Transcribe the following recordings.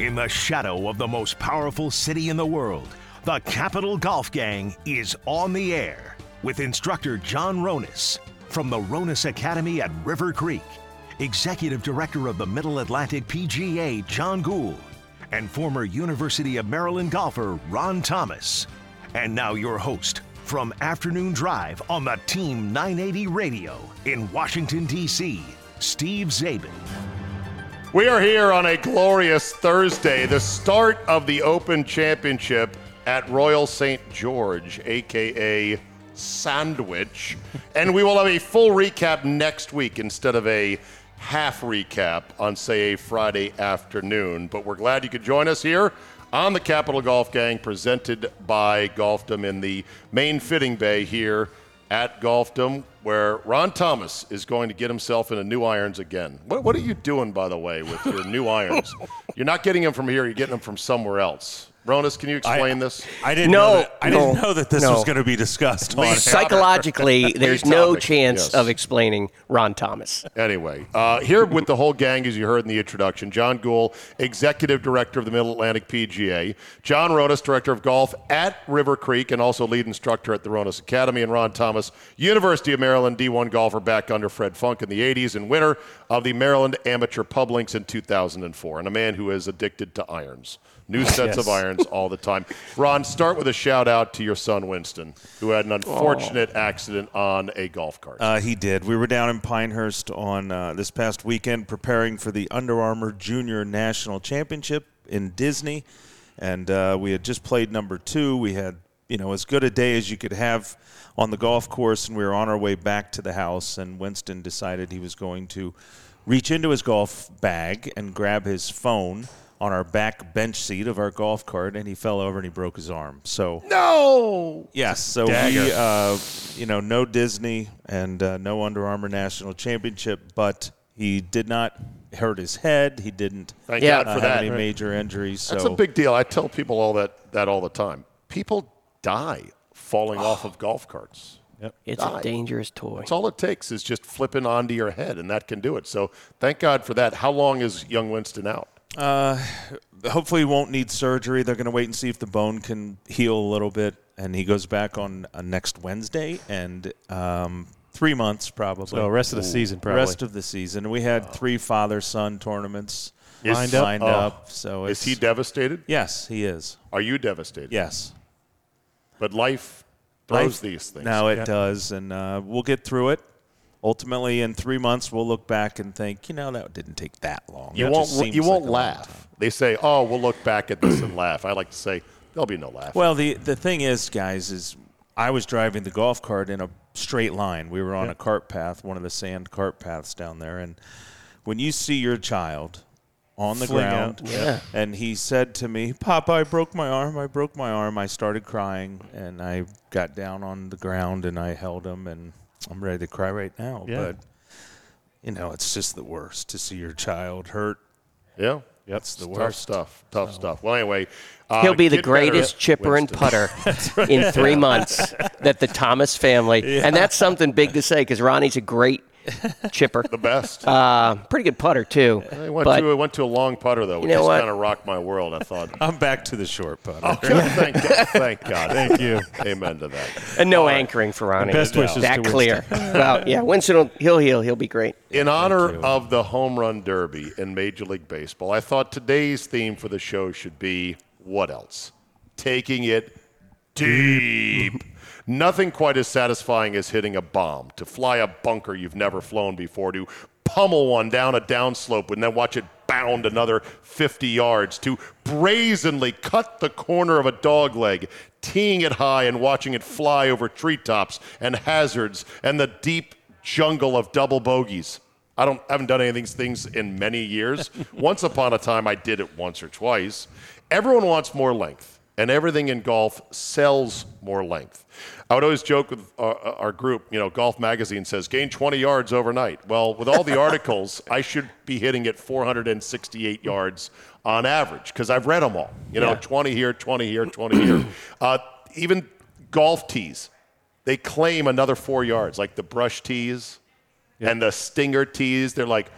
In the shadow of the most powerful city in the world, the Capital Golf Gang is on the air with instructor John Ronis from the Ronis Academy at River Creek, Executive Director of the Middle Atlantic PGA John Gould, and former University of Maryland golfer Ron Thomas. And now your host from Afternoon Drive on the Team 980 Radio in Washington, D.C., Steve Zabin. We are here on a glorious Thursday, the start of the Open Championship at Royal St. George, aka Sandwich. and we will have a full recap next week instead of a half recap on, say, a Friday afternoon. But we're glad you could join us here on the Capital Golf Gang, presented by Golfdom in the main fitting bay here at Golfdom, where Ron Thomas is going to get himself into new irons again. What, what are you doing, by the way, with your new irons? You're not getting them from here, you're getting them from somewhere else. Ronis, can you explain I, this? I didn't No, know that, I no, didn't know that this no. was going to be discussed on. Psychologically, there's no chance yes. of explaining Ron Thomas. Anyway, uh, here with the whole gang, as you heard in the introduction, John Gould, Executive Director of the Middle Atlantic PGA, John Ronis, Director of Golf at River Creek and also lead instructor at the Ronis Academy, and Ron Thomas, University of Maryland D1 golfer back under Fred Funk in the 80s and winner of the Maryland Amateur Pub Links in 2004, and a man who is addicted to irons. New sets of irons all the time. Ron, start with a shout out to your son Winston, who had an unfortunate accident on a golf cart. Uh, he did. We were down in Pinehurst on uh, this past weekend preparing for the Under Armour Junior National Championship in Disney, and uh, we had just played number two. We had you know as good a day as you could have on the golf course, and we were on our way back to the house. And Winston decided he was going to reach into his golf bag and grab his phone on our back bench seat of our golf cart, and he fell over and he broke his arm. So no! Yes, so we, uh, you know, no Disney and uh, no Under Armour National Championship, but he did not hurt his head. He didn't Thank Yeah. God uh, for have that. any major injuries. So That's a big deal. I tell people all that that all the time. People die falling off of golf carts. It's Die. a dangerous toy. That's all it takes is just flipping onto your head, and that can do it. So thank God for that. How long is young Winston out? Uh, hopefully, he won't need surgery. They're going to wait and see if the bone can heal a little bit, and he goes back on uh, next Wednesday and um, three months probably. So rest of the season, probably. Rest of the season. We had three father-son tournaments Is- lined Lined up. up? Lined up so Is he devastated? Yes, he is. Are you devastated? Yes. But life throws Life- these things. Now it Yeah. does, and uh, we'll get through it. Ultimately, in three months, we'll look back and think, you know, that didn't take that long. you It won't. You won't like laugh. They say, "Oh, we'll look back at this and laugh." I like to say, "There'll be no laugh." Well, the the thing is, guys, is I was driving the golf cart in a straight line. We were on a cart path, one of the sand cart paths down there, and when you see your child on the Fling ground. Yeah. and he said to me, "Papa, I broke my arm. I broke my arm." I started crying, and I got down on the ground and I held him, and I'm ready to cry right now. Yeah. But you know, it's just the worst to see your child hurt. yeah. Yep, it's the Tough worst. stuff. Tough stuff. Well, anyway, uh, He'll be the greatest chipper and Winston. putter in three months that the Thomas family, and that's something big to say because Ronnie's a great chipper. The best. Uh, pretty good putter too. I went but to I went to a long putter though, which know just kind of rocked my world. I thought. I'm back to the short putter. Okay, thank God. Thank God. Thank you. Amen to that. and no anchoring for Ronnie. best wishes that to clear. well, yeah, Winston, will, he'll heal. He'll be great. In honor of the home run derby in Major League Baseball, I thought today's theme for the show should be what else? Taking it deep. Nothing quite as satisfying as hitting a bomb, to fly a bunker you've never flown before, to pummel one down a downslope and then watch it bound another 50 yards, to brazenly cut the corner of a dog leg, teeing it high and watching it fly over treetops and hazards and the deep jungle of double bogeys. I don't haven't done any of these things in many years. once upon a time I did it once or twice. Everyone wants more length, and everything in golf sells more length. I would always joke with our, our group, you know, Golf Magazine says gain 20 yards overnight. Well, with all the articles, I should be hitting it 468 yards on average because I've read them all. You know, 20 here, 20 here, 20 here. Uh, even golf tees, they claim another four yards, like the brush tees and the stinger tees. They're like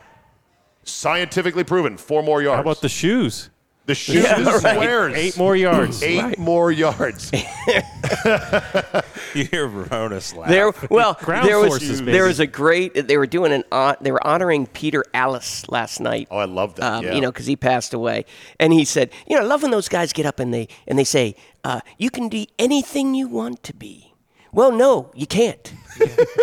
scientifically proven, four more yards. How about the shoes? The shoot Yeah, is right. squares. Eight more yards. Eight more yards. You hear Veronis laugh. There, well, Ground there was forces, there was a great. They were doing an hon- they were honoring Peter Alliss last night. Oh, I love that. Um, yeah. You know, because he passed away, and he said, you know, I love when those guys get up and they and they say, uh, you can be anything you want to be. Well, no, you can't.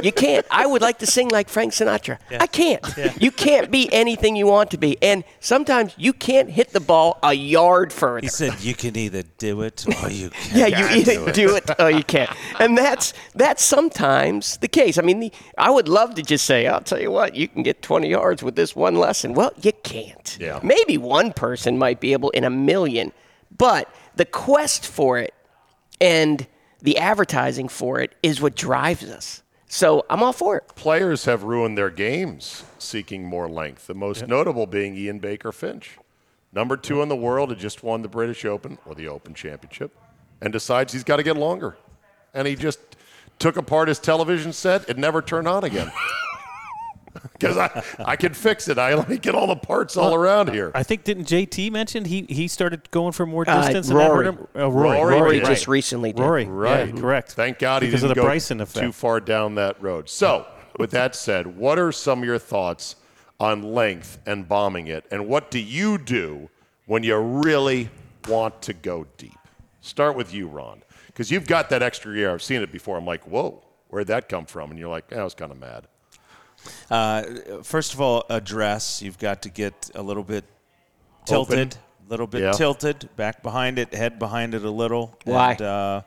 you can't. I would like to sing like Frank Sinatra. I can't. You can't be anything you want to be, and sometimes you can't hit the ball a yard further. He said you can either do it or you can't. Yeah, you either do it or you can't, and that's that's sometimes the case. I mean, the, I would love to just say, "I'll tell you what, you can get 20 yards with this one lesson." Well, you can't. Yeah. Maybe one person might be able in a million, but the quest for it and the advertising for it is what drives us. So I'm all for it. Players have ruined their games seeking more length. The most notable being Ian Baker Finch. Number two in the world had just won the British Open or the Open Championship and decides he's got to get longer. And he just took apart his television set. It never turned on again. Because I, I can fix it. I let me get all the parts all around here. I think didn't JT mention he he started going for more Uh, distance? and I heard Rory. him- Oh, Rory. Rory Rory did. just recently did. Rory. Right. Yeah, correct. Thank God he because didn't of the go Bryson effect. too far down that road. So, with that said, what are some of your thoughts on length and bombing it, and what do you do when you really want to go deep? Start with you, Ron, because you've got that extra year. I've seen it before. I'm like, whoa, where'd that come from? And you're like, eh, I was kind of mad. Uh, first of all, address. You've got to get a little bit tilted, a little bit Yeah. tilted, back behind it, head behind it a little. Why? And, uh,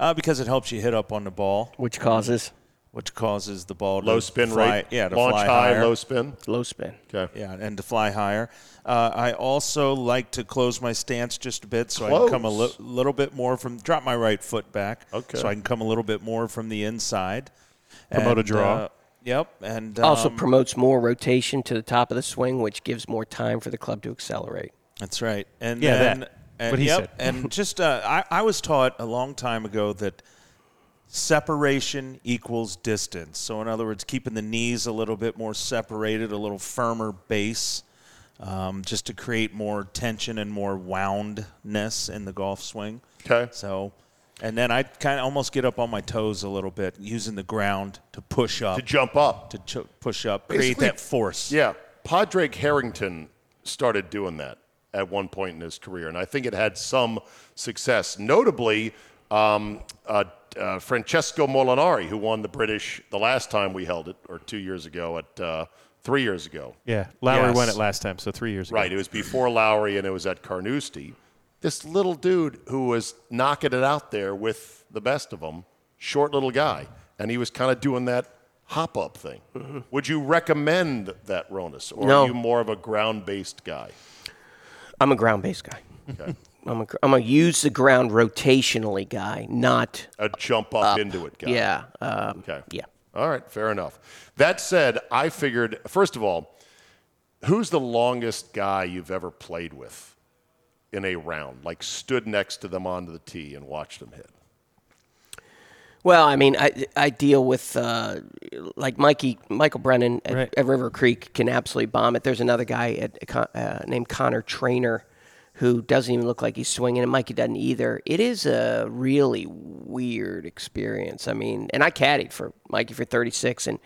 uh, because it helps you hit up on the ball, Which causes which causes the ball Low spin fly, rate, Yeah, to launch fly high, higher. low spin. low spin. Okay. Yeah, and to fly higher. Uh, I also like to close my stance just a bit so I can come a li- little bit more from, drop my right foot back. Okay. So I can come a little bit more from the inside. Promote a And, draw. Yep. And Also um, promotes more rotation to the top of the swing, which gives more time for the club to accelerate. That's right. And Yeah, then, that. And, What he yep, said. and just uh, I, I was taught a long time ago that separation equals distance. So in other words, keeping the knees a little bit more separated, a little firmer base, um, just to create more tension and more woundness in the golf swing. Okay. So. And then I kind of almost get up on my toes a little bit, using the ground to push up, To jump up. to ch- push up, create Basically- that force. Yeah, Padraig Harrington started doing that at one point in his career, and I think it had some success. Notably, um, uh, uh, Francesco Molinari, who won the British the last time we held it, or two years ago, at uh, three years ago. Yeah, Lowry Yes. won it last time, so three years ago. Right, it was before Lowry, and it was at Carnoustie. This little dude who was knocking it out there with the best of them, short little guy, and he was kind of doing that hop up thing. Would you recommend that, Ronis, or No. are you more of a ground based guy? I'm a ground based guy. Okay. I'm a, I'm a use the ground rotationally guy, not A jump up, into it guy. yeah, um, Okay. yeah. All right, fair enough. That said, I figured, first of all, who's the longest guy you've ever played with in a round? Like stood next to them onto the tee and watched them hit? Well, I mean, I, I deal with uh, like Mikey Michael Brennan at, Right. at River Creek can absolutely bomb it. There's another guy at, uh, named Connor Trainer who doesn't even look like he's swinging, and Mikey doesn't either. It is a really weird experience. I mean, and I caddied for Mikey for 36, and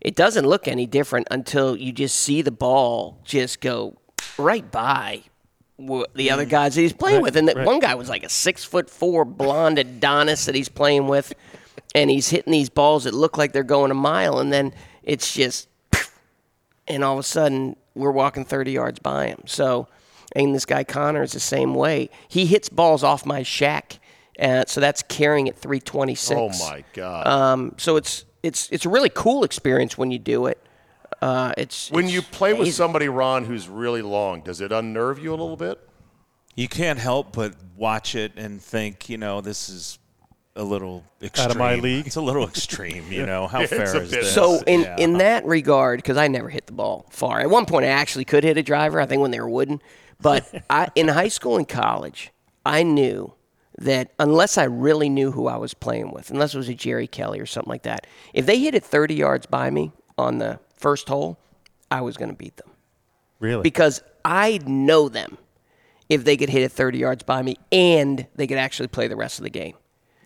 it doesn't look any different until you just see the ball just go right by wh- the other guys that he's playing Right, with. And that right. one guy was like a six foot four blonde Adonis that he's playing with, and he's hitting these balls that look like they're going a mile, and then it's just, and all of a sudden we're walking 30 yards by him. So, and this guy Connor is the same way. He hits balls off my shack, uh, so that's carrying at 326. Oh my God! Um, so it's it's it's a really cool experience when you do it. Uh, it's when it's you play with somebody, Ron, who's really long, does it unnerve you a little bit? You can't help but watch it and think, you know, this is a little extreme. Out of my league. It's a little extreme, you know. How fair is this? So in Yeah. in that regard, because I never hit the ball far. At one point, I actually could hit a driver. I think when they were wooden, but I, in high school and college, I knew that unless I really knew who I was playing with, unless it was a Jerry Kelly or something like that, if they hit it 30 yards by me on the first hole, I was going to beat them Really? because I know them. if they could hit it 30 yards by me and they could actually play the rest of the game.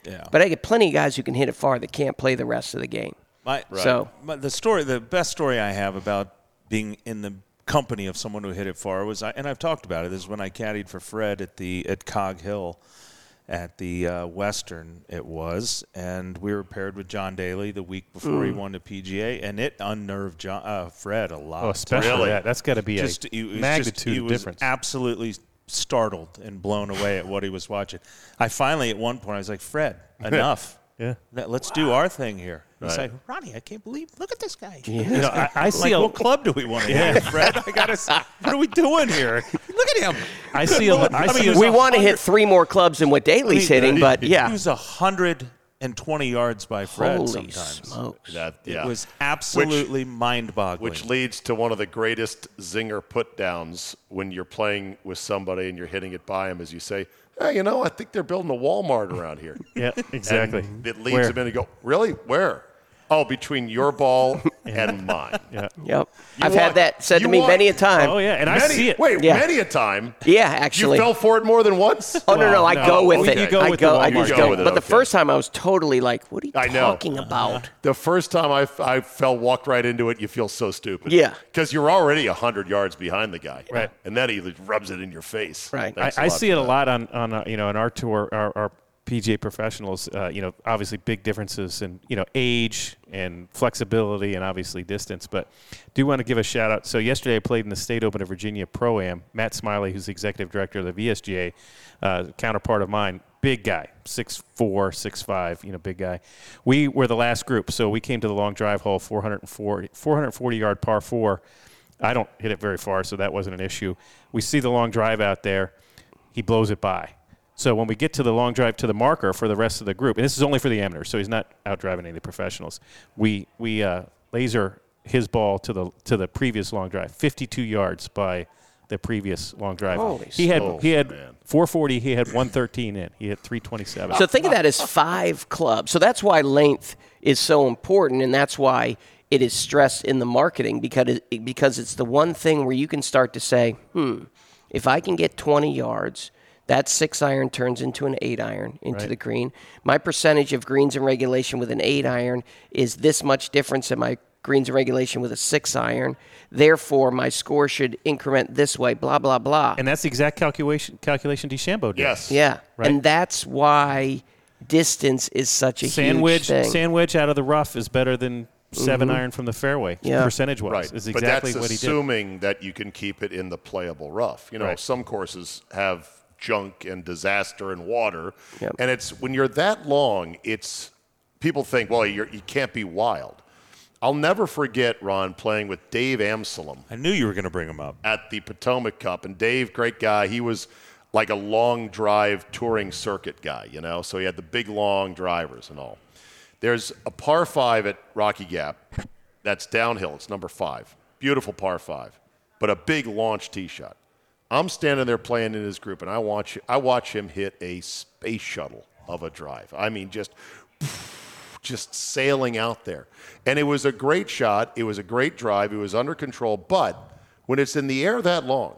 Yeah. But I get plenty of guys who can hit it far that can't play the rest of the game. My, So- my, the story, the best story I have about being in the company of someone who hit it far was, I, and I've talked about it, is when I caddied for Fred at the at Cog Hill, at the uh, Western. It was, and we were paired with John Daly the week before he won the PGA, and it unnerved John, uh, Fred a lot. Oh, especially Really? that. That's got to be just a magnitude just, he of was difference. absolutely startled and blown away at what he was watching. I finally, at one point, I was like, Fred, enough. Yeah. Let- Let's do our thing here. He's Right. like, Ronnie, I can't believe. Look at this guy. you know, I, I see Like, a, what club do we want to hit, Fred? I gotta. s- What are we doing here? Look at him. I see a, I I mean, see he was We want to hit three more clubs than what Daly's hitting, but He yeah. was a hundred and twenty yards by Fred. Holy sometimes smokes. That, yeah. it was absolutely mind-boggling. Which leads to one of the greatest zinger put downs when you're playing with somebody and you're hitting it by him as you say, hey, you know, I think they're building a Walmart around here. yeah, exactly. And it leads Where? them in to go, really? Where? Oh, between your ball and mine. Yeah. Yep. You I've want- had that said you to me want- many a time. Oh yeah, and I Many, see it. Wait, Yeah. many a time. Yeah, actually. You fell for it more than once? Oh no, no, I no. go with Okay. it. You go I with go. the I Walmart. just You go. go with it, But the okay. first time I was totally like, "What are you I know. talking about?" The first time I, I fell, walked right into it, you feel so stupid. Yeah. Because you're already 100 yards behind the guy. Right. And then he rubs it in your face. Right. Thanks I, a I lot see for it a lot on on uh, you know on our tour, our, our PGA professionals. Uh, you know, obviously big differences in you know age and flexibility and obviously distance. But do want to give a shout out. So yesterday I played in the State Open of Virginia Pro Am. Matt Smiley, who's the executive director of the VSGA, uh, counterpart of mine, big guy, six four, six five, you know, big guy. We were the last group, so we came to the long drive hole, 440, 440 yard par four. I don't hit it very far, so that wasn't an issue. We see the long drive out there. He blows it by. So when we get to the long drive to the marker for the rest of the group, and this is only for the amateurs, so he's not out driving any of the professionals. We we uh, laser his ball to the to the previous long drive, 52 yards by the previous long drive. Holy he had smokes, he had man. 440. He had 113 in. He had 327. So think of that as five clubs. So that's why length is so important, and that's why it is stressed in the marketing because it, because it's the one thing where you can start to say, hmm, if I can get 20 yards, that six iron turns into an eight iron into Right. the green. My percentage of greens in regulation with an eight iron is this much difference in my greens in regulation with a six iron. Therefore, my score should increment this way. Blah blah blah. and that's the exact calculation calculation DeChambeau did. Yes. Yeah, Right. and that's why distance is such a Sandwich huge thing. sandwich out of the rough is better than 7 mm-hmm. iron from the fairway. Yeah. Percentage wise, Right. is but that's what he did. assuming that you can keep it in the playable rough. You know, Right. some courses have junk and disaster and water. Yep. And it's when you're that long, it's people think, well, you're, you can't be wild. I'll never forget, Ron, playing with Dave Amsalem I knew you were going to bring him up. at the Potomac Cup. And Dave, great guy, he was like a long drive touring circuit guy, you know, so he had the big long drivers and all. There's a par five at Rocky Gap that's downhill. It's number five. Beautiful par five, but a big launch tee shot. I'm standing there playing in his group, and I watch, I watch him hit a space shuttle of a drive. I mean, just just sailing out there. And it was a great shot. It was a great drive. It was under control. But when it's in the air that long,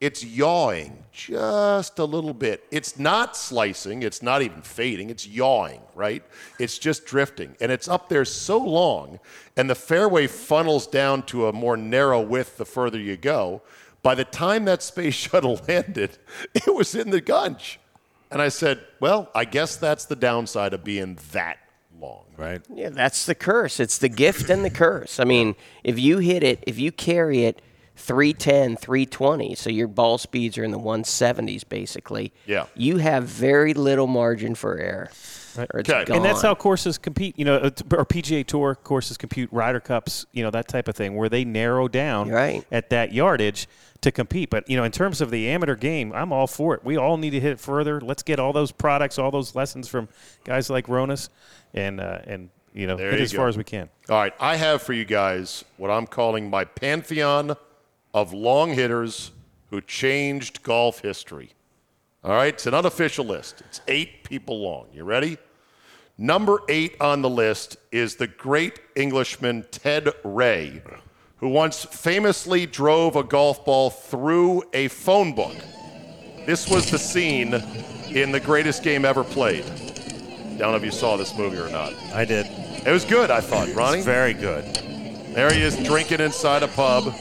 it's yawing just a little bit. It's not slicing. It's not even fading. It's yawing, right? It's just drifting. And it's up there so long, and the fairway funnels down to a more narrow width the further you go. By the time that space shuttle landed, it was in the gunch. And I said, well, I guess that's the downside of being that long. Right. Yeah, that's the curse. It's the gift and the curse. I mean, if you hit it, if you carry it 310, 320, so your ball speeds are in the 170s basically. Yeah. You have very little margin for error. Or it's Okay. gone. And that's how courses compete, you know, uh, or PGA Tour courses compute, Ryder Cups, you know, that type of thing, where they narrow down Right. at that yardage to compete. But, you know, in terms of the amateur game, I'm all for it. We all need to hit it further. Let's get all those products, all those lessons from guys like Ronis and, uh, and you know, There hit you as go. far as we can. All right, I have for you guys what I'm calling my pantheon of long hitters who changed golf history. All right, it's an unofficial list. It's eight people long. You ready? Number eight on the list is the great Englishman Ted Ray, who once famously drove a golf ball through a phone book. This was the scene in the greatest game ever played. I Don't know if you saw this movie or not. I did. It was good, I thought, Ronnie. It's very good. There he is drinking inside a pub.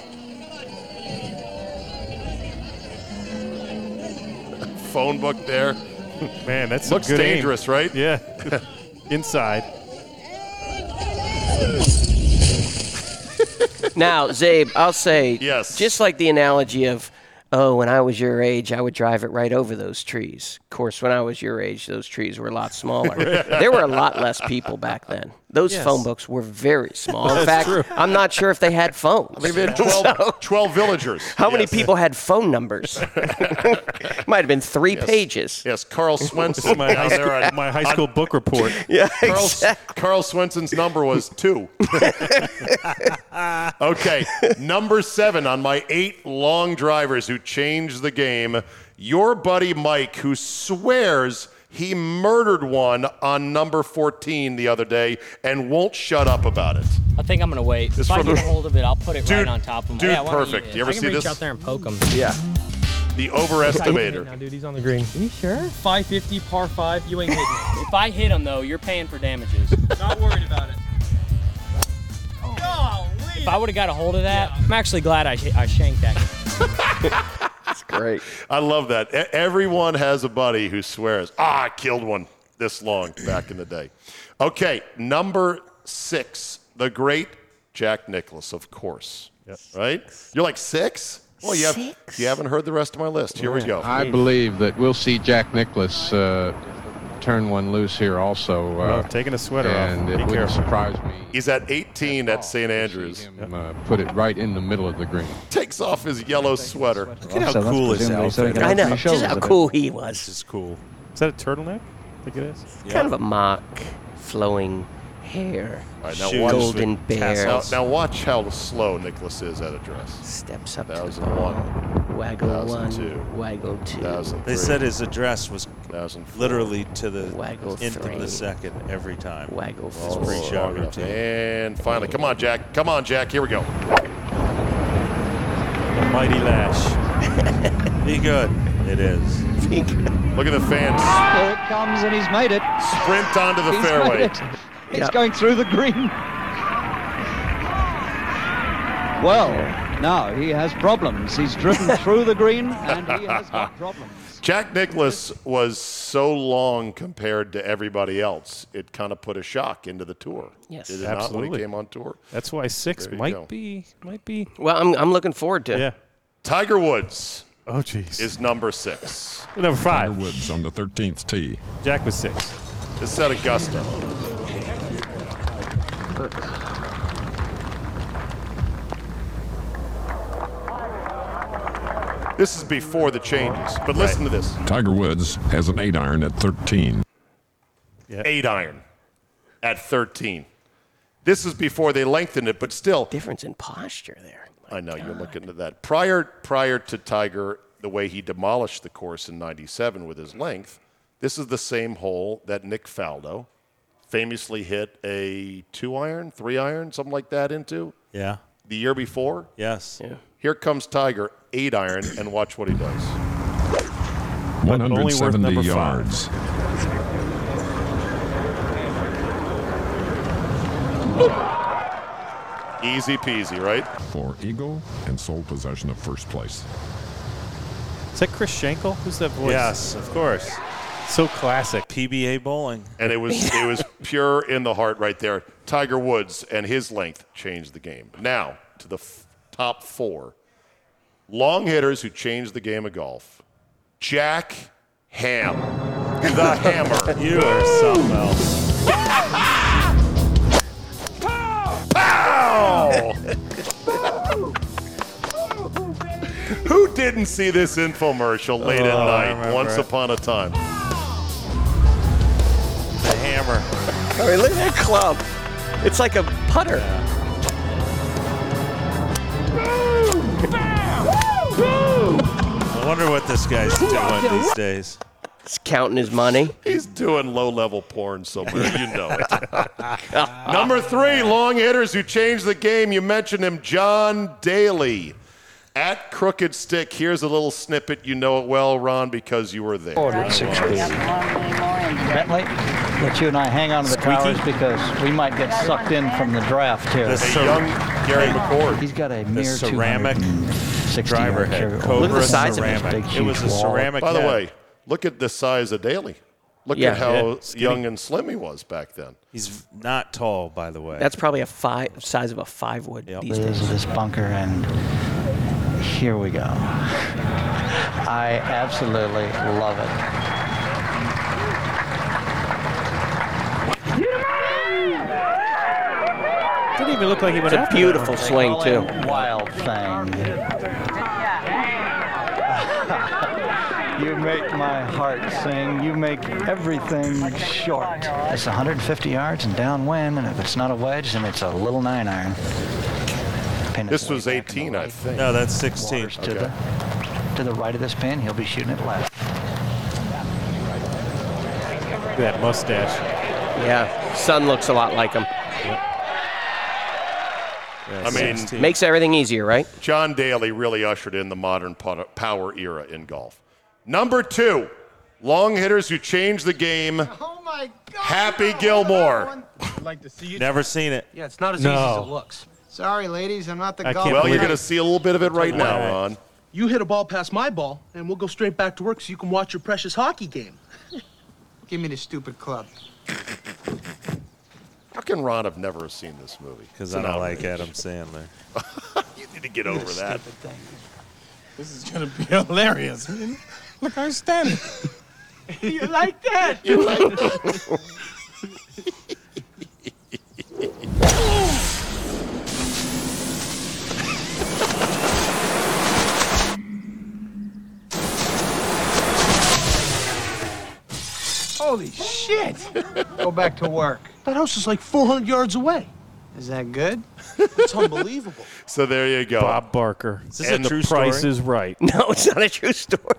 Phone book there. Man, that's Looks some good aim. dangerous, right? Yeah. Inside. Now, Zabe, I'll say, Yes. just like the analogy of, oh, when I was your age, I would drive it right over those trees. Of course, when I was your age, those trees were a lot smaller. there were a lot less people back then. Those phone books were very small. In fact, I'm not sure if they had phones. Maybe 12, 12 villagers. How many people had phone numbers? Might have been three pages. Yes, Carl Swenson. Uh, my high, school, on- my high school book report. Yeah, Carl, exactly. Carl Swenson's number was two. okay, number seven on my eight long drivers who changed the game. Your buddy Mike, who swears he murdered one on number 14 the other day and won't shut up about it. I think I'm gonna wait. This if I get a hold of it, I'll put it Dude- right on top of him. dude, yeah, don't perfect. You ever I can see reach this? out there and poke him. Yeah. The overestimator. Now, dude, he's on the green. Are you sure? 550 par five. You ain't hitting it. If I hit him though, you're paying for damages. Not worried about it. if I would have got a hold of that, I'm actually glad I, sh- I shanked that. That's great. I love that. E- everyone has a buddy who swears, ah, I killed one this long back in the day. Okay, number six, the great Jack Nicklaus, of course. Right? You're like six? Well, you, have, you haven't heard the rest of my list. Here we go. I believe that we'll see Jack Nicklaus uh, turn one loose here also. Uh, taking a sweater and off. it Be wouldn't surprise me. He's at 18 at St. Andrews. him, uh, put it right in the middle of the green. Takes off his yellow sweater. Look at how cool his outfit is. I know. Just how cool he was. This is cool. Is that a turtleneck? I think it is. Kind of a mock, flowing hair. All right, now Shoes watch, Golden with bear. now, now watch how slow Nicklaus is at address. Steps up to the 1001, ball. Waggle 1002, one, waggle two. 2003, They said his address was literally to the Waggle nth of the second every time. Waggle It's four. pretty Long shocking enough. And finally, come on, Jack. Come on, Jack. Here we go. The mighty lash. Be good. It is. Look at the fans Here it comes, and he's made it. sprint onto the He's fairway. Made. It's Yeah. going through the green. Well, now he has problems. He's driven through the green, and he has got problems. Jack Nicklaus was so long compared to everybody else, it kind of put a shock into the tour. Yes. Did it not when Absolutely. he came on tour? That's why six There might go. be might be. Well, I'm, I'm looking forward to. Yeah. Tiger Woods Oh jeez. is number six. Number five. Tiger five. Woods on the 13th tee. Jack was six. This is at Augusta. This is before the changes, but listen to this. Tiger Woods has an 8 iron at 13. Eight iron at 13. This is before they lengthened it, but still, Difference in posture there. I know you're looking at that. Prior prior to Tiger, the way he demolished the course in '97 with his length, this is the same hole that Nick Faldo famously hit a two iron, three iron, something like that into Yeah. the year before. Yes. Yeah. Here comes Tiger, eight iron, and watch what he does. 170 number yards. Easy peasy, right? For Eagle and sole possession of first place. Is that Chris Schenkel? Who's that voice? Yes, of course. So classic. PBA bowling. And it was it was pure in the heart right there. Tiger Woods and his length changed the game. Now to the f- top four long hitters who changed the game of golf. Jack Hamm, the Hammer. You are something else. Pow! Who didn't see this infomercial late at Oh, I night? Once upon a time. The hammer. I mean, look at that club. It's like a putter. I wonder what this guy's doing these days. He's counting his money. He's doing low level porn somewhere. You know it. Number three, long hitters who changed the game. You mentioned him, John Daly. At Crooked Stick, here's a little snippet. You know it well, Ron, because you were there. Forward six speed. Bentley, let you and I hang on to the towers because we might get sucked in from the draft here. The A young Gary McCord. He's got a the mere ceramic 260 driver head. Cobra Look at the size of it. ceramic. Big, It was a huge wall. ceramic By the way, look at the size of Daly. Look Yeah. at how Yeah, young and slim he was back then. He's not tall, by the way. That's probably a five size of a five wood Yep. these This days. is this bunker, and here we go. I absolutely love it. Didn't even look like he went It's a after that beautiful one. swing Call too. Wild thing. you make my heart sing. You make everything short. It's 150 yards and downwind, and if it's not a wedge, then it's a little nine iron. Pin This was back in the 18, I think. no, that's 16. Waters to the to the right of this pin. He'll be shooting it left. Look at that mustache. Yeah, son looks a lot like him. Yeah, I mean, 16. Makes everything easier, right? John Daly really ushered in the modern power era in golf. Number two, long hitters who changed the game. Oh my God! Happy Gilmore. I'd like to see you. Never seen it. Yeah, it's not as No. easy as it looks. Sorry, ladies, I'm not the I golf. Well, you're going to see a little bit of it right now, Right. Ron. You hit a ball past my ball, and we'll go straight back to work so you can watch your precious hockey game. Give me the stupid club. How can Ron have never seen this movie? Because I don't like. Adam Sandler. You need to get over that. This is gonna be hilarious. Look, I'm standing. you like that? You like that? Holy shit! Go back to work. That house is like 400 yards away. Is that good? It's unbelievable. So there you go. Bob Barker. Is this And a the true Price story? is right. No, it's not a true story.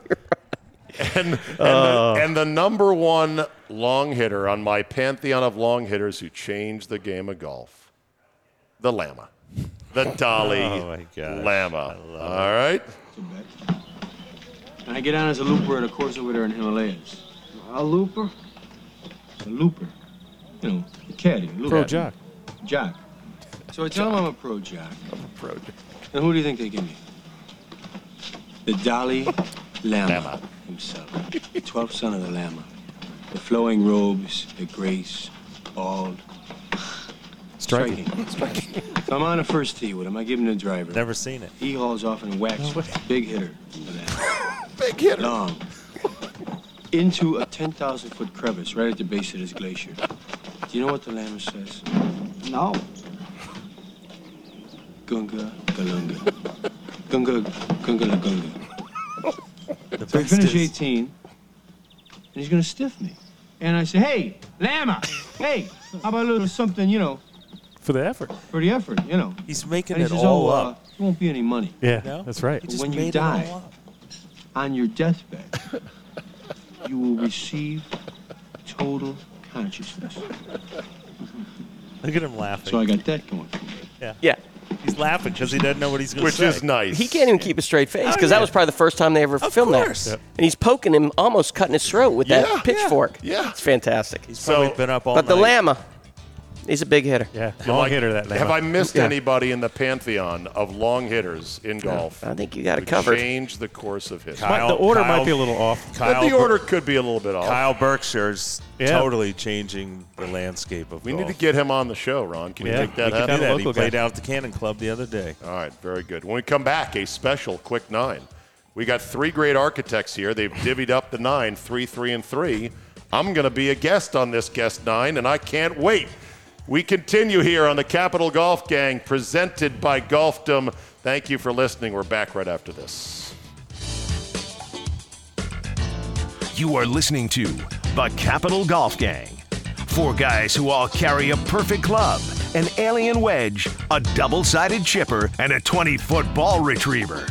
And, and, the, uh. and the number one long hitter on my pantheon of long hitters who changed the game of golf, the Lama. The Dalai Oh, my gosh. Lama. All right? I get on as a looper at a course over there in Himalayas. A looper? A looper. You know, a caddy. a looper. Pro jock. Jock. So I tell them I'm a pro jock. Pro. And who do you think they give me? The Dalai Lama, Lama. himself. The 12th son of the Lama. The flowing robes, the grace, bald. Striking. If I'm on a first tee with him, I give him the driver. Never seen it. He hauls off and whacks a big hitter. Big hitter. Long. Into a 10,000 foot crevice right at the base of this glacier. Do you know what the Lama says? No. Gunga Galunga. Gunga Gunga La Gunga. The So I finish is- 18, and he's gonna stiff me. And I say, hey, Lama, hey, how about a little something, you know, For the effort. for the effort, you know? He's making And he it says, all oh, up. Uh, there won't be any money. Yeah, No? that's right. But when you made it all die, up. on your deathbed, you will receive total consciousness. Look at him laughing. So I got that going. Yeah. He's laughing because he doesn't know what he's going to Which say. is nice. He can't even keep a straight face Oh, because that yeah. was probably the first time they ever Of filmed course. that. Yep. And he's poking him, almost cutting his throat with Yeah, that pitchfork. yeah. It's fantastic. He's So- probably been up all night. But the night. Lama, he's a big hitter. Yeah, long like- hitter that Have I missed Yeah. anybody in the pantheon of long hitters in golf? I think you got who it covered. Changed the course of history. Kyle- the order Kyle- might be a little off. But Kyle, the order could be a little bit off. Kyle Berkshire's Yeah. totally changing the landscape of we golf. need to get him on the show, Ron. Can you Yeah, make that we can happen? do that. He local played out at the Cannon Club the other day. All right, very good. When we come back, a special quick nine. We got three great architects here. They've divvied up the nine, three, three, and three. I'm going to be a guest on this guest nine, and I can't wait. We continue here on the Capital Golf Gang, presented by Golfdom. Thank you for listening. We're back right after this. You are listening to the Capital Golf Gang. Four guys who all carry a perfect club, an alien wedge, a double sided chipper, and a 20 foot ball retriever.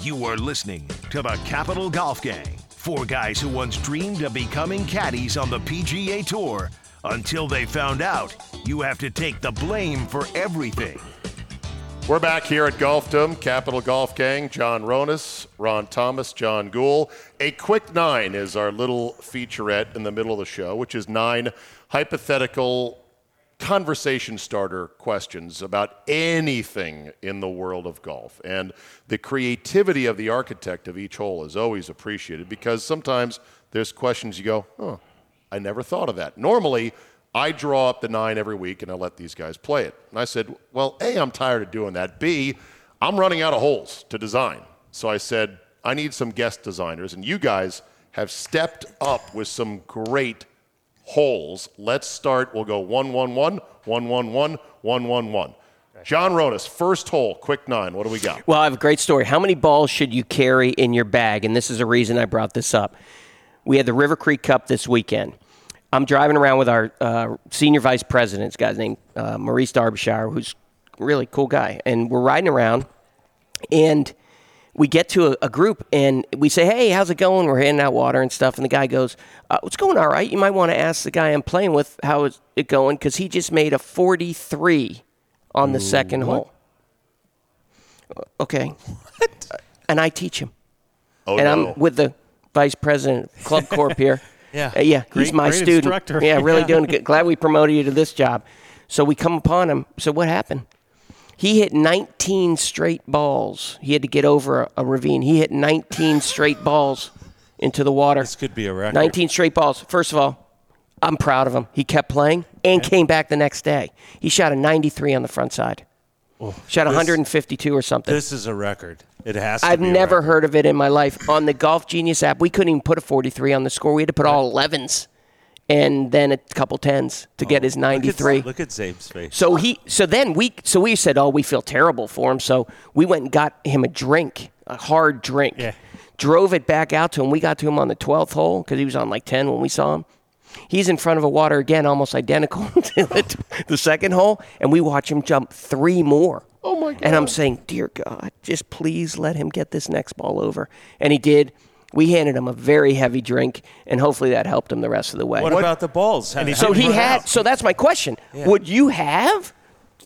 You are listening to the Capital Golf Gang. Four guys who once dreamed of becoming caddies on the PGA Tour until they found out you have to take the blame for everything. We're back here at Golfdom, Capital Golf Gang. John Ronis, Ron Thomas, John Gould. A quick nine is our little featurette in the middle of the show, which is nine hypothetical conversation starter questions about anything in the world of golf. And the creativity of the architect of each hole is always appreciated because sometimes there's questions you go, oh, I never thought of that. Normally, I draw up the nine every week and I let these guys play it. And I said, well, A, I'm tired of doing that. B, I'm running out of holes to design. So I said, I need some guest designers. And you guys have stepped up with some great holes. Let's start. We'll go 1 1 1, 1 1 1, 1 1 1. John Ronis, first hole, quick nine. What do we got? Well, I have a great story. How many balls should you carry in your bag? And this is a reason I brought this up. We had the River Creek Cup this weekend. I'm driving around with our uh, senior vice president, this guy's named uh, Maurice Derbyshire, who's really cool guy. And we're riding around, and we get to a, a group, and we say, Hey, how's it going? We're handing out water and stuff. And the guy goes, uh, What's going all right? You might want to ask the guy I'm playing with how is it going because he just made a 43 on the second hole. Okay. what? And I teach him. Oh, and no. I'm with the vice president of Club Corp here. Yeah. Uh, yeah, Great- he's my student. instructor. Yeah, really Yeah. doing good. Glad we promoted you to this job. So we come upon him. So what happened? He hit 19 straight balls. He had to get over a, a ravine. He hit 19 straight balls into the water. This could be a record. 19 straight balls. First of all, I'm proud of him. He kept playing and came back the next day. He shot a 93 on the front side. Shot This- 152 or something. This is a record. It has to I've never heard of it in my life. On the Golf Genius app, we couldn't even put a 43 on the score. We had to put all 11s and then a couple 10s to get oh, his 93. Look at Zabe's face. So he, so then we, so we said, oh, we feel terrible for him. So we went and got him a drink, a hard drink. Yeah. Drove it back out to him. We got to him on the 12th hole because he was on like 10 when we saw him. He's in front of a water again, almost identical to the, the second hole, and we watch him jump three more. Oh my God. And I'm saying, dear God, just please let him get this next ball over. And he did. We handed him a very heavy drink, and hopefully that helped him the rest of the way. What, about the balls? And so he did had. So that's my question. Yeah. Would you have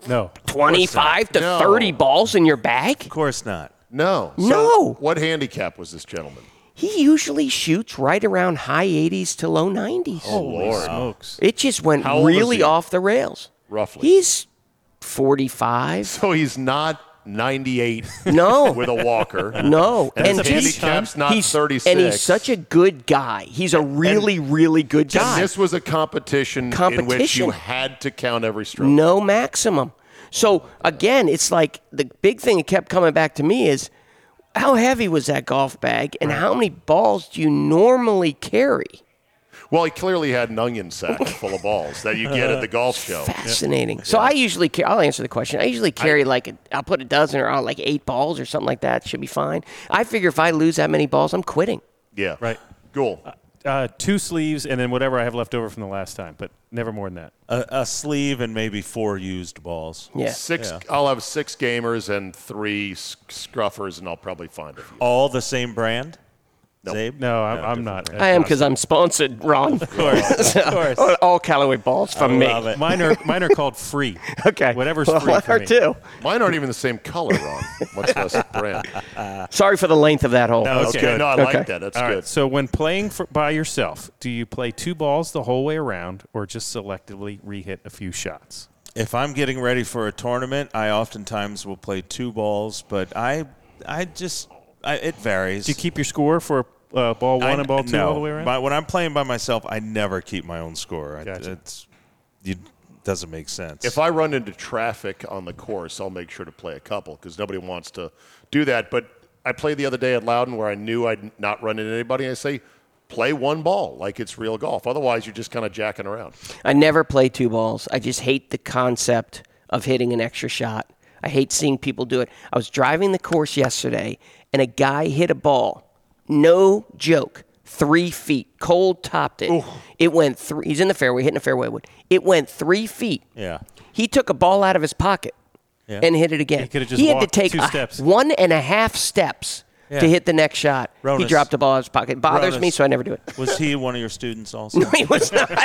No. 25 to No. 30 balls in your bag? Of course not. No. So No. What handicap was this gentleman? He usually shoots right around high 80s to low 90s. Oh, Lord. Smokes. It just went How old is really off the rails. Roughly. He's 45. So he's not 98 No. with a walker. No, And his just- handicap's not he's, 36. and he's such a good guy. He's a really, really good And guy. this was a competition, in which you had to count every stroke. no maximum. So again, it's like the big thing that kept coming back to me is how heavy was that golf bag, and how many balls do you normally carry? Well, he clearly had an onion sack full of balls that you get at the golf show. Fascinating. So I usually, ca- I'll answer the question. I usually carry like, a, I'll put a dozen or uh, like eight balls or something like that. Should be fine. I figure if I lose that many balls, I'm quitting. Yeah. Right. Cool. Uh, two sleeves and then whatever I have left over from the last time, but never more than that. A, a sleeve and maybe four used balls. Yeah. Six. Yeah. I'll have six gamers and three s- scruffers, and I'll probably find a few. All the same brand? Nope. Zabe? No, I'm, I'm not. I am because I'm sponsored, Ron. Of course, of course. All Callaway balls from I me. love it. Mine are mine are called free. Okay. Whatever's well, free mine for are me. too. Mine aren't even the same color, Ron. Much less brand. Sorry for the length of that hole. No, it's Okay. good. No, I Okay. like that. That's All good. right. So when playing for, by yourself, do you play two balls the whole way around, or just selectively re-hit a few shots? If I'm getting ready for a tournament, I oftentimes will play two balls, but I I just I, it varies. Do you keep your score for uh, ball one I- and ball two no. all the way around? By- when I'm playing by myself, I never keep my own score. I- It's you doesn't make sense. If I run into traffic on the course, I'll make sure to play a couple because nobody wants to do that. But I played the other day at Loudon where I knew I'd not run into anybody. I say, play one ball like it's real golf. Otherwise, you're just kind of jacking around. I never play two balls. I just hate the concept of hitting an extra shot. I hate seeing people do it. I was driving the course yesterday, and a guy hit a ball. No joke. Three feet. Cold topped it. It went three. He's in the fairway, hitting a fairway wood. It went three feet. yeah. He took a ball out of his pocket Yeah. and hit it again. He could've just had to take two a- steps. one and a half steps Yeah. to hit the next shot. He dropped the ball in his pocket. It bothers me, so I never do it. Was he one of your students also? No, he was not.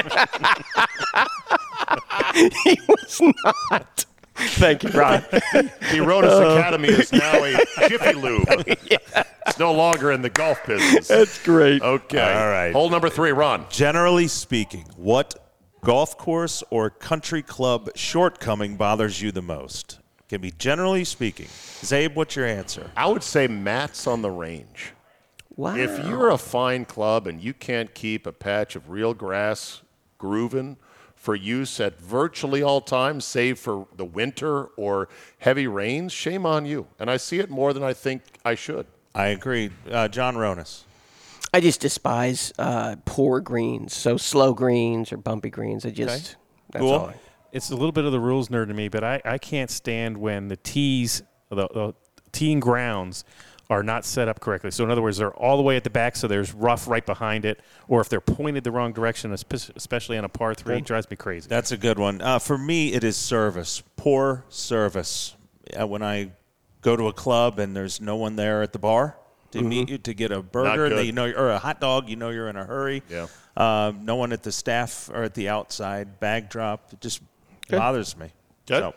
he was not. Thank you, Ron. The Rodas Uh, Academy is now a Jiffy Lube. It's no longer in the golf business. That's great. Okay. All right. Hole number three, Ron. Generally speaking, what golf course or country club shortcoming bothers you the most? Can be generally speaking. Czabe, what's your answer? I would say mats on the range. Wow. If you're a fine club and you can't keep a patch of real grass grooving for use at virtually all times, save for the winter or heavy rains, shame on you. And I see it more than I think I should. I agree. Uh, John Ronis. I just despise uh, poor greens, so slow greens or bumpy greens. I just that's Cool. all. I- It's a little bit of the rules nerd to me, but I, I can't stand when the tees, the, the teeing grounds are not set up correctly. So in other words, they're all the way at the back, so there's rough right behind it, or if they're pointed the wrong direction, especially on a par three, it drives me crazy. That's a good one. Uh, for me, it is service. Poor service. Uh, when I go to a club and there's no one there at the bar to meet you to get a burger, that you know, or a hot dog, you know you're in a hurry. Yeah. Uh, no one at the staff or at the outside. Bag drop. It just bothers me. Good. So,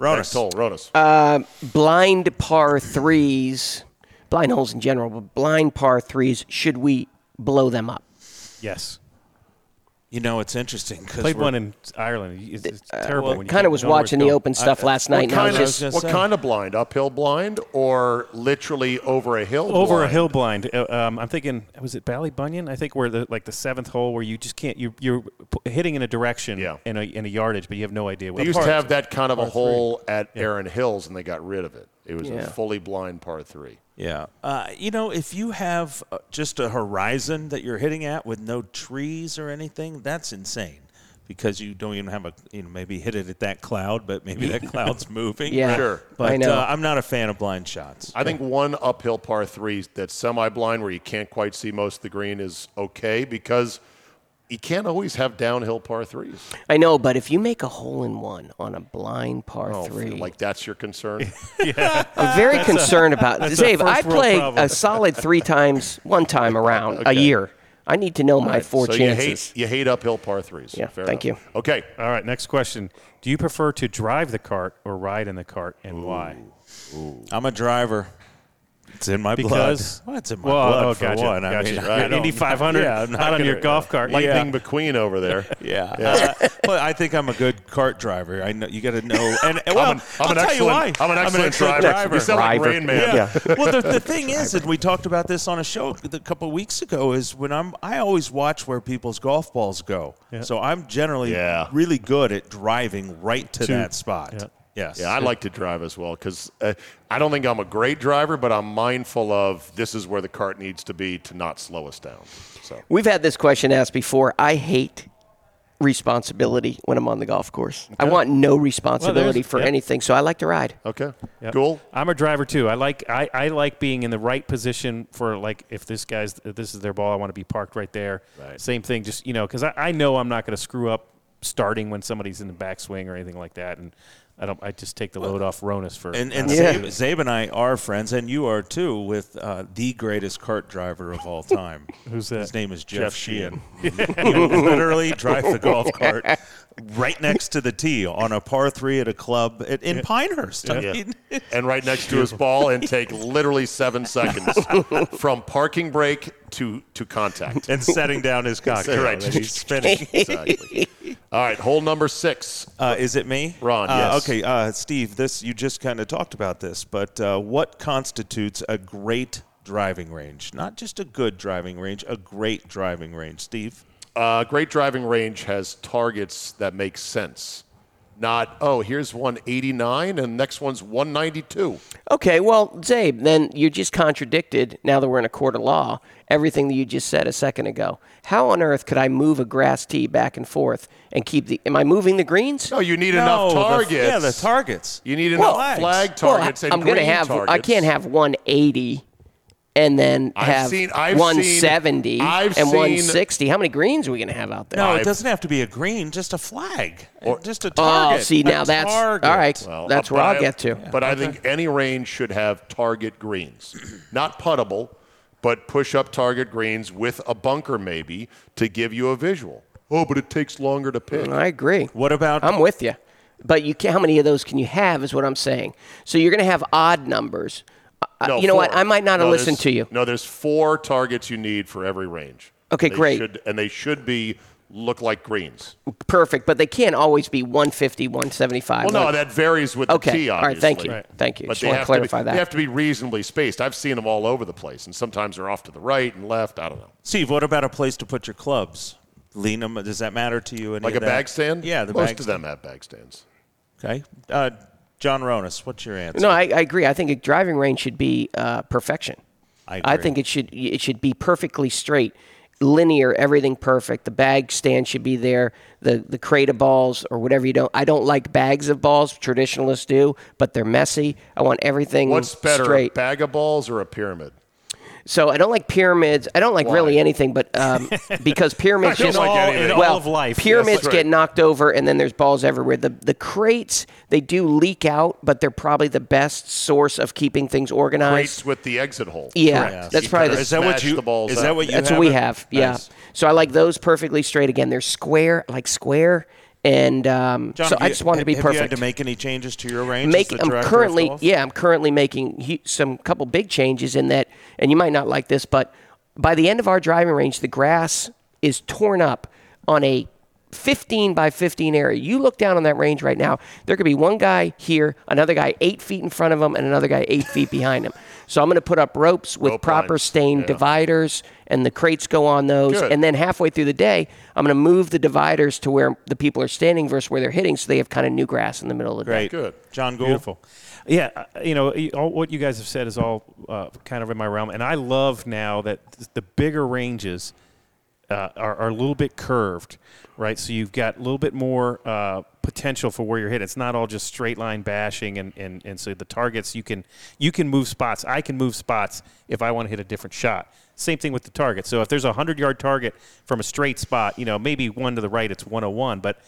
Next Ronis. hole, Ronis. Uh, blind par threes, blind holes in general, but blind par threes. Should we blow them up? yes. You know, it's interesting because Played one in Ireland. It's, it's terrible. when you Kind of was don't know where watching the going. open stuff last night. what and kind, of, just what say. kind of blind? Uphill blind or literally over a hill over a hill blind. Uh, um, I'm thinking, was it Bally Ballybunion? I think where the like the seventh hole where you just can't you you're hitting in a direction Yeah. in a in a yardage, but you have no idea. What They what used to have that kind of a par three. hole at Aaron Hills, and they got rid of it. It was Yeah. a fully blind par three. Yeah. Uh, you know, if you have uh, just a horizon that you're hitting at with no trees or anything, that's insane. Because you don't even have a, you know, maybe hit it at that cloud, but maybe that cloud's moving. Yeah, Sure. But I know. Uh, I'm not a fan of blind shots. I think one uphill par three that's semi blind where you can't quite see most of the green is okay because you can't always have downhill par threes. I know, but if you make a hole in one on a blind par Oh, three, like that's your concern? I'm very concerned about. that's Dave, I first play a solid three times, one time around a year. I need to know my Right, four so chances. You hate, you hate uphill par threes. Yeah, Fair thank enough. Okay. All right, next question. Do you prefer to drive the cart or ride in the cart, and why? I'm a driver. It's in my Because blood. Well, it's in my well, blood oh, for gotcha, one. I gotcha. mean, You're I don't- Indy 500 Yeah, I'm not on your gonna- golf cart. Lightning McQueen over there. Yeah, Uh, but I think I'm a good cart driver. I know you got to know. And well, I'm an, I'm I'll an tell you why. I'm an excellent, driver. You sound like Driver. Rain Man. Yeah. well, the, the thing is, and we talked about this on a show a couple of weeks ago, is when I'm, I always watch where people's golf balls go. So I'm generally Yeah. really good at driving right to, To- that spot. Yeah. Yes. Yeah, I like to drive as well because uh, I don't think I'm a great driver, but I'm mindful of this is where the cart needs to be to not slow us down. So We've had this question asked before. I hate responsibility when I'm on the golf course. I want no responsibility for yep. anything, so I like to ride. okay, Yep. cool. I'm a driver too. I like I, I like being in the right position for like if this guy's if this is their ball, I want to be parked right there. Right. Same thing, just you know, because I, I know I'm not going to screw up starting when somebody's in the backswing or anything like that, and I don't. I just take the load off Ronis for. And, and Yeah. Czabe, Czabe and I are friends, and you are too, with uh, the greatest cart driver of all time. Who's that? His name is Jeff, Jeff Sheehan. you literally drive the golf cart right next to the tee on a par three at a club at, in Pinehurst. I Yeah. mean, And right next to his ball, and take literally seven seconds from parking brake to to contact. and setting down his cock. Right. that he's spinning. exactly. All right, hole number six. Uh, is it me? Ron, Uh, yes. Okay, uh, Steve, this you just kind of talked about this, but uh, what constitutes a great driving range? Not just a good driving range, a great driving range. Steve? Uh, great driving range has targets that make sense. Not, oh, here's 189 and next one's 192. Okay, well, Czabe, then you just contradicted, now that we're in a court of law, everything that you just said a second ago. How on earth could I move a grass tee back and forth and keep the. Am I moving the greens? No, you need No, enough the- targets. yeah, the targets. You need Well, enough flag Well, targets and I'm gonna have. targets. I can't have 180 and then I've have seen- I've seen- 170 I've and seen- 160. How many greens are we going to have out there? No, it doesn't have to be a green, just a flag, or just a target. Oh, target. see, A now that's target. all right. Well, that's where I'll I- get to. But I think any range should have target greens, not puttable, but push up target greens with a bunker maybe to give you a visual. Oh, but it takes longer to pick. I agree. What about? I'm with you, but you can, how many of those can you have? Is what I'm saying. So you're going to have odd numbers. Uh, No, you know what? I might not have No, listened to you. No, there's four targets you need for every range. Okay, They great. should- and they should be look like greens. Perfect, but they can't always be 150, 175. Well, no, Like- that varies with Okay, the tee. all right, thank you. Right. Thank you. But Just they wanna have clarify to be, that. They have to be reasonably spaced. I've seen them all over the place, and sometimes they're off to the right and left. I don't know. Steve, what about a place to put your clubs? Lean them. Does that matter to you? Any Like of a that? bag stand? Yeah, the most bag of them have bag stands. Okay. Uh, John Ronis, what's your answer? No, I, I agree. I think a driving range should be uh, perfection. I agree I think it should it should be perfectly straight, linear, everything perfect. The bag stand should be there. The the crate of balls or whatever you don't. I don't like bags of balls. Traditionalists do, but they're messy. I want everything What's better, straight. a bag of balls or a pyramid? So I don't like pyramids. I don't like really anything, but um, because pyramids just like anything. In well, all of life, pyramids that's get right. knocked over, and then there's balls everywhere. The the crates they do leak out, but they're probably the best source of keeping things organized. Crates with the exit hole. Yeah, Correct. that's You probably the- Is that what you- The balls is that what you That's have what we it? have. Yeah. Nice. So I like those perfectly straight. Again, they're square, I like square, and um, John, so have I just wanted to be have perfect. you had to make any changes to your range? Make, I'm currently, yeah, I'm currently making hu- some couple big changes in that, and you might not like this, but by the end of our driving range, the grass is torn up on a 15 by 15 area. You look down on that range right now, there could be one guy here, another guy eight feet in front of him, and another guy eight feet behind him. So I'm going to put up ropes with Rope proper lines, stain yeah. dividers, and the crates go on those. Good. And then halfway through the day, I'm going to move the dividers to where the people are standing versus where they're hitting, so they have kind of new grass in the middle of the day. Great. Good. John Gould. Beautiful. Yeah, uh, you know, all, what you guys have said is all uh, kind of in my realm, and I love now that the bigger ranges uh, are, are a little bit curved, right? So you've got a little bit more uh, potential for where you're hit. It's not all just straight line bashing, and, and, and so the targets you can you can move spots. I can move spots if I want to hit a different shot. Same thing with the target. So if there's a hundred yard target from a straight spot, you know, maybe one to the right, it's 101, but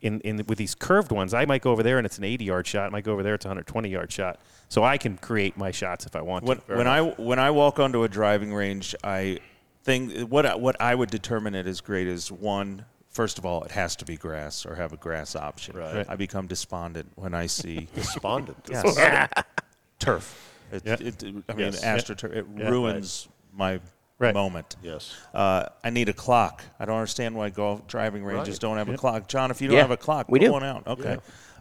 in, in with these curved ones, I might go over there and it's an 80 yard shot. I might go over there, it's a 120 yard shot. So I can create my shots if I want When, to. when I when I walk onto a driving range, I think what I- what I would determine it as great is one. First of all, it has to be grass or have a grass option. Right. I become despondent when I see Despondent. Yes. turf. It, Yeah. it, I mean, Yes. astroturf. It Yeah. ruins my Right. moment. Yes. Uh, I need a clock. I don't understand why golf driving ranges Right. don't have a clock. John, if you don't Yeah, have a clock, we put do. one out. Okay.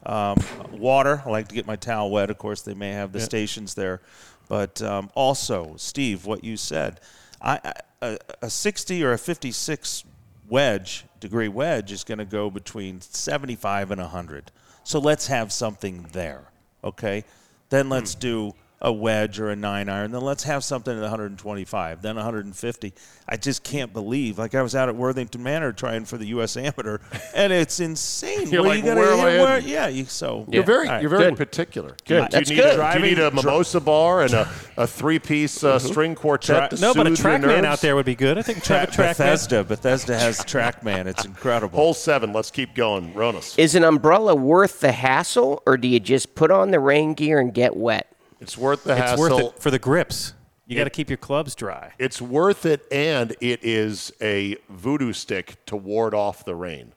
Um, water. I like to get my towel wet. Of course, they may have the stations there, but um, also, Steve, what you said, I, a, a 60 or a 56 wedge degree wedge is going to go between 75 and 100. So let's have something there. Okay. Then let's hmm. do a wedge or a nine iron. Then let's have something at 125, then 150. I just can't believe. Like I was out at Worthington Manor trying for the U.S. Amateur, and it's insane. You're Where like, you where am I where- yeah, you, so You're very, All right. you're very Good. particular. Good. Do you That's need good. A, do you need a mimosa bar and a, a three-piece uh, string quartet to no, but a soothe your TrackMan out there would be good. I think Tra- have a TrackMan. Bethesda. Bethesda has TrackMan. It's incredible. Hole seven. Let's keep going. Ronis. Is an umbrella worth the hassle, or do you just put on the rain gear and get wet? It's worth the It's hassle. worth it for the grips. You got to keep your clubs dry. It's worth it, and it is a voodoo stick to ward off the rain.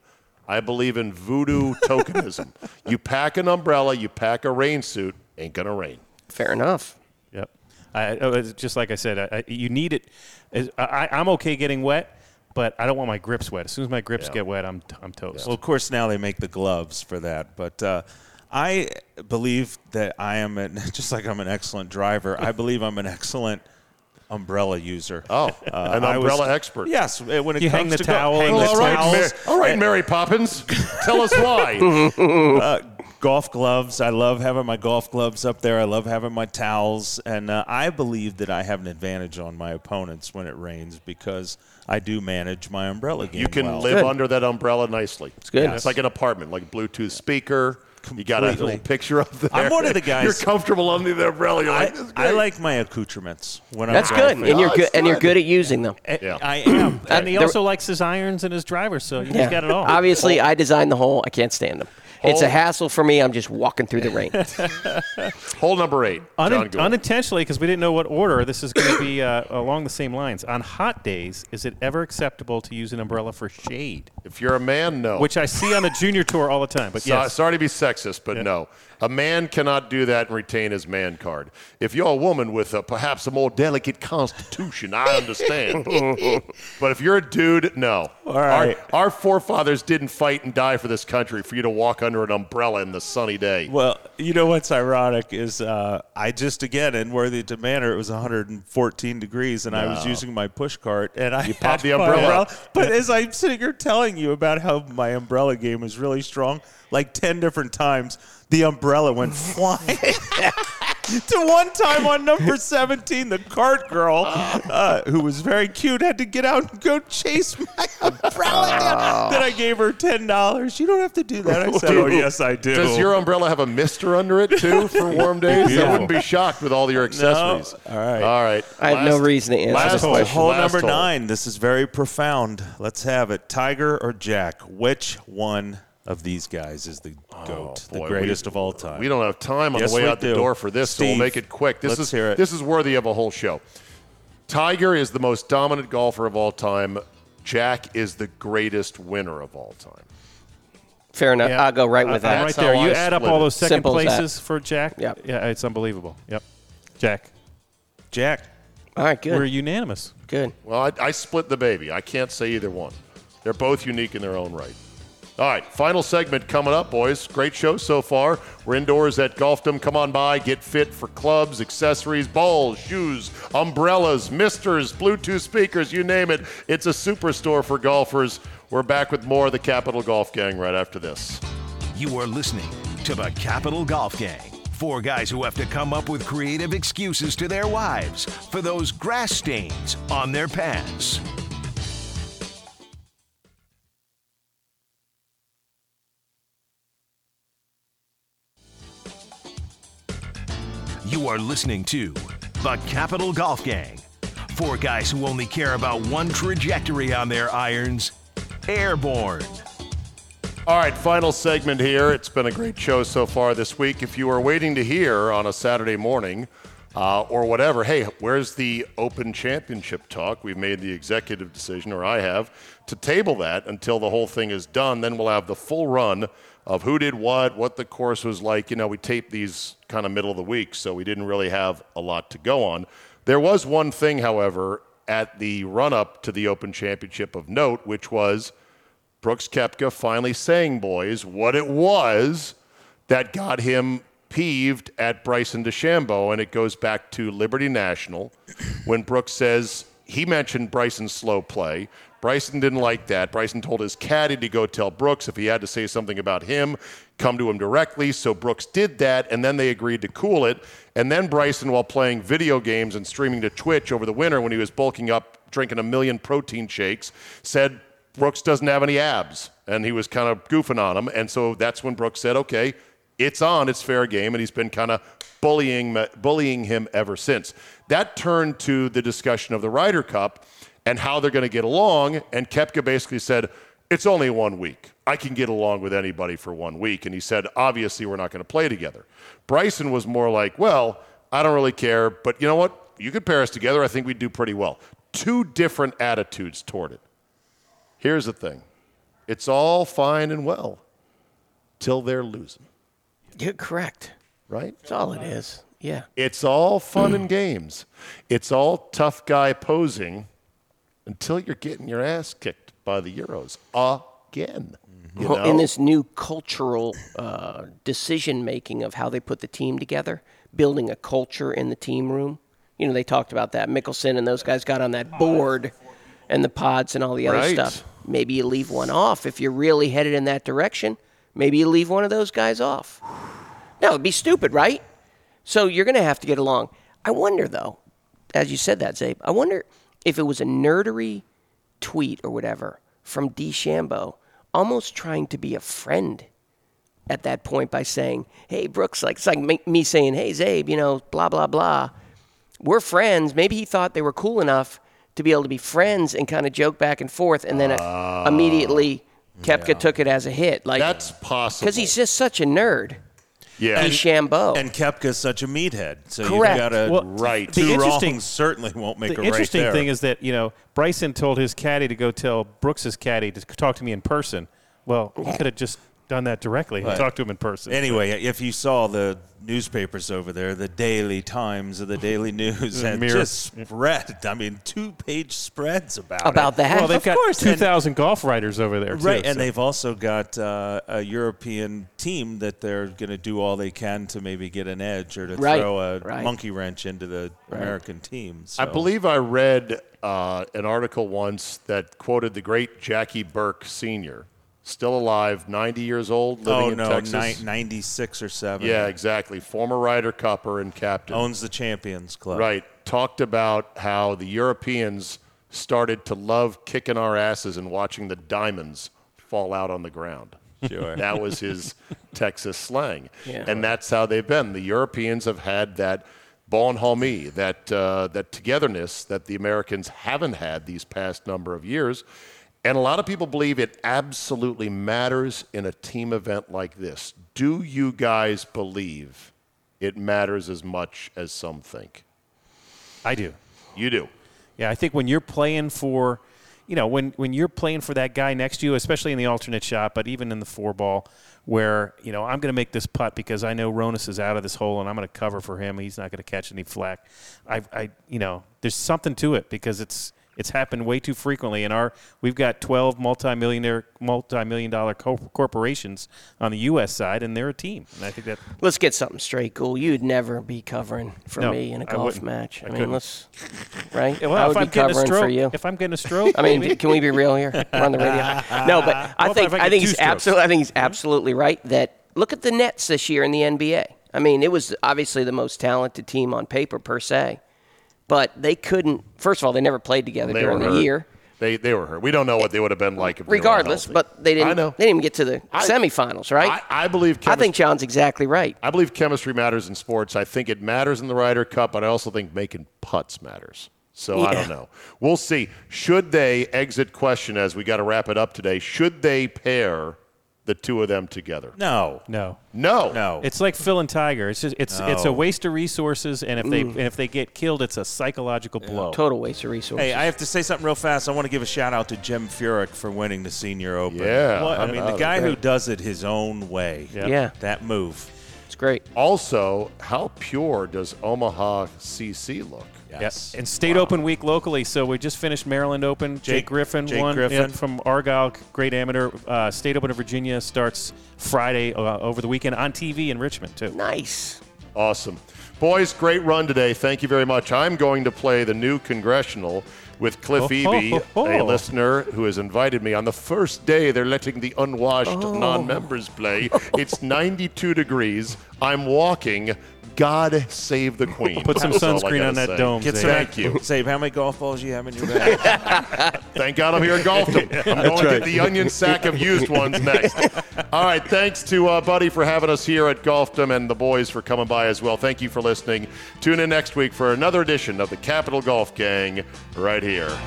I believe in voodoo tokenism. You pack an umbrella, you pack a rain suit, ain't gonna rain. Fair enough. Yep. I, oh, it's just like I said, I, I, you need it. As- I, I'm okay getting wet, but I don't want my grips wet. As soon as my grips Yeah. get wet, I'm, I'm toast. Well, of course, now they make the gloves for that. But uh, I believe that I am, an, just like I'm an excellent driver, I believe I'm an excellent umbrella user. Oh, an I was- umbrella expert. Yes, uh, when it You comes hang the to go- towel hang and the all right, towels, Mar- all right, Mary Poppins. Tell us why. uh, golf gloves. I love having my golf gloves up there. I love having my towels, and uh, I believe that I have an advantage on my opponents when it rains because I do manage my umbrella game. You can well. live Good. under that umbrella nicely. It's good. It's like an apartment, like Bluetooth speaker. You got a little picture up there. I'm one of the guys- You're comfortable under the umbrella. You're I, like, this is I like my accoutrements when That's I'm good, golfing. and you're Oh, good, and you're good. good at using them. Yeah. I am. And he There- also likes his irons and his drivers, so you Yeah. got it all. Obviously, I designed the hole. I can't stand them. It's a hassle for me. I'm just walking through the rain. Hole number eight. Un- unintentionally, because we didn't know what order this is going to be uh, along the same lines. On hot days, is it ever acceptable to use an umbrella for shade? if you're a man, no. Which I see on the junior tour all the time. But So- yes, Sorry to be sexist, but no. A man cannot do that and retain his man card. If you're a woman with a, perhaps a more delicate constitution, I understand. but if you're a dude, no. All right. Our, our forefathers didn't fight and die for this country for you to walk under an umbrella in the sunny day. Well, you know what's ironic is uh, I just again in Worthington Manor it was 114 degrees and I was using my push cart and I You popped the my umbrella. But as I'm sitting here telling you about how my umbrella game is really strong, like 10 different times the umbrella went flying. to one time on number 17, the cart girl, uh, who was very cute, had to get out and go chase my umbrella down. Then I gave her $10. You don't have to do that. I said, oh, yes, I do. Does your umbrella have a mister under it too for warm days? I wouldn't be shocked with all your accessories. All right. All right. I have no reason to answer last this hole. question. Hole Last number hole. nine. This is very profound. Let's have it. Tiger or Jack? Which one of these guys is the oh, goat, the Oh, boy, greatest we- of all time? We don't have time on Yes, the way we out the door for this, so we'll make it quick. This let's is hear it. this is worthy of a whole show. Tiger is the most dominant golfer of all time. Jack is the greatest winner of all time. Fair enough. Yeah. I'll go right with I- I'm that. right That's there. You I add up all those second Simple places for Jack. Yep. Yeah, it's unbelievable. Yep. Jack, Jack. All right, good. we're unanimous. good. Well, I, I split the baby. I can't say either one. They're both unique in their own right. All right, final segment coming up, boys. Great show so far. We're indoors at Golfdom. Come on by, get fit for clubs, accessories, balls, shoes, umbrellas, misters, Bluetooth speakers, you name it. It's a superstore for golfers. We're back with more of the Capital Golf Gang right after this. You are listening to the Capital Golf Gang. Four guys who have to come up with creative excuses to their wives for those grass stains on their pants. You are listening to the Capital Golf Gang. Four guys who only care about one trajectory on their irons airborne. All right, final segment here. It's been a great show so far this week. If you are waiting to hear on a Saturday morning uh, or whatever, hey, where's the Open Championship talk? We've made the executive decision, or I have, to table that until the whole thing is done. Then we'll have the full run of who did what, what the course was like. You know, we taped these kind of middle of the week, so we didn't really have a lot to go on. There was one thing, however, at the run up to the Open Championship of note, which was Brooks Koepka finally saying, boys, what it was that got him peeved at Bryson DeChambeau. And it goes back to Liberty National when Brooks says he mentioned Bryson's slow play. Bryson didn't like that. Bryson told his caddy to go tell Brooks if he had to say something about him, come to him directly. So Brooks did that, and then they agreed to cool it. And then Bryson, while playing video games and streaming to Twitch over the winter when he was bulking up, drinking a million protein shakes, said Brooks doesn't have any abs, and he was kind of goofing on him. And so that's when Brooks said, "Okay, it's on, it's fair game," and he's been kind of bullying bullying him ever since. That turned to the discussion of the Ryder Cup and how they're going to get along. And Koepka basically said, "It's only one week. I can get along with anybody for one week." And he said, "Obviously, we're not going to play together." Bryson was more like, "Well, I don't really care, but you know what? You could pair us together. I think we'd do pretty well." Two different attitudes toward it. Here's the thing it's all fine and well till they're losing, You're correct. right? That's all it is. Yeah. It's all fun and games. It's all tough guy posing until you're getting your ass kicked by the Euros again. You Well, in this new cultural uh, decision making of how they put the team together, building a culture in the team room. You know, they talked about that. Mickelson and those guys got on that board and the pods and all the other Right. stuff. Maybe you leave one off if you're really headed in that direction. Maybe you leave one of those guys off. No, it'd be stupid, right? So you're going to have to get along. I wonder, though, as you said that, Czabe, I wonder if it was a nerdery tweet or whatever from D. DeChambeau, almost trying to be a friend at that point by saying, "Hey, Brooks," like it's like me- saying, "Hey, Czabe," you know, blah blah blah. We're friends. Maybe he thought they were cool enough to be able to be friends and kind of joke back and forth, and then uh, immediately Koepka took it as a hit. Like That's possible. because he's just such a nerd. Yeah. he's Shambo. And Koepka's such a meathead. So Correct. you've got to Well, right. Two The interesting- wrongs certainly won't make the a right interesting there. thing is that you know Bryson told his caddy to go tell Brooks's caddy to talk to me in person. Well, he could have just done that directly and Right. talked to him in person. Anyway, if you saw the newspapers over there, the Daily Times or the Daily News The had Mirror. just spread. I mean, two-page spreads about About it. that. well, they've Of got course, two and- thousand golf writers over there, too, Right, and so- they've also got uh, a European team that they're going to do all they can to maybe get an edge or to Right, throw a right. monkey wrench into the American team. I believe I read uh, an article once that quoted the great Jackie Burke Sr., still alive, 90 years old, living Oh in no, Texas. ni- 96 or seven. yeah, exactly. Former Ryder Cupper and captain. owns the Champions Club. Right. Talked about how the Europeans started to love kicking our asses and watching the diamonds fall out on the ground. Sure. That was his Texas slang. Yeah. And that's how they've been. The Europeans have had that bonhomie, that, uh, that togetherness that the Americans haven't had these past number of years. And a lot of people believe it absolutely matters in a team event like this. Do you guys believe it matters as much as some think? I do. You do. Yeah, I think when you're playing for, you know, when when you're playing for that guy next to you, especially in the alternate shot, but even in the four ball, where you know I'm going to make this putt because I know Ronis is out of this hole and I'm going to cover for him. He's not going to catch any flack. I, I, you know, there's something to it because it's it's happened way too frequently. And our we've got 12 multimillionaire, multi-million dollar co- corporations on the U.S. side, and they're a team. And I think that Let's get something straight, Cool. You'd never be covering for No, me in a golf match. I I, mean, let's right. well, I if would I'm be a covering stroke, for you. if I'm getting a stroke, I mean, can we be real here? We're on the radio. No, but I What think I, think he's absolutely I think he's absolutely right that look at the Nets this year in the NBA. I mean, it was obviously the most talented team on paper per se, but they couldn't. First of all, they never played together They during the hurt. year. They, they were hurt. We don't know what they would have been like if they Regardless, healthy. but they didn't. I know. They didn't even get to the I- semifinals, right? I, I believe. I think John's exactly right. I believe chemistry matters in sports. I think it matters in the Ryder Cup, but I also think making putts matters. So I don't know. We'll see. Should they exit question as we got to wrap it up today? Should they pair the two of them together? No. no. No. No. It's like Phil and Tiger. It's just it's it's a waste of resources, and if they mm. and if they get killed, it's a psychological blow. Total waste of resources. Hey, I have to say something real fast. I want to give a shout out to Jim Furyk for winning the Senior Open. Yeah, What- I I mean, the guy who does it his own way. Yeah. yeah, That move. it's great. Also, how pure does Omaha CC look? Yes. And State Open week locally. So we just finished Maryland Open. Jake, Jake- Griffin Jake won Griffin. yeah, from Argyle, great amateur. Uh, State Open of Virginia starts Friday uh, over the weekend on TV in Richmond too. Nice. Awesome. Boys, great run today. Thank you very much. I'm going to play the new congressional with Cliff Oh, Eby, ho, ho, a listener who has invited me on the first day they're letting the unwashed Oh. non members play. It's 92 degrees. I'm walking. God save the Queen. Put some That's all I sunscreen on that say. dome, Get Czabe. some Thank you. Save how many golf balls you have in your bag? Thank God I'm here at Golfdom. I'm going to get the onion sack of used ones next. All right. Thanks to uh, Buddy for having us here at Golfdom and the boys for coming by as well. Thank you for listening. Tune in next week for another edition of the Capital Golf Gang right here.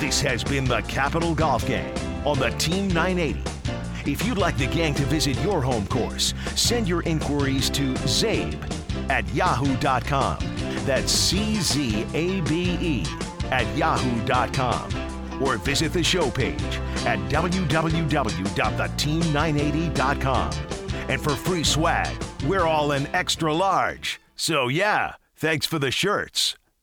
This has been the Capital Golf Gang on the Team 980. If you'd like the gang to visit your home course, send your inquiries to Czabe at yahoo.com. That's C Z A B E at yahoo.com. Or visit the show page at www.theteam980.com. And for free swag, we're all in extra large. So, yeah, thanks for the shirts.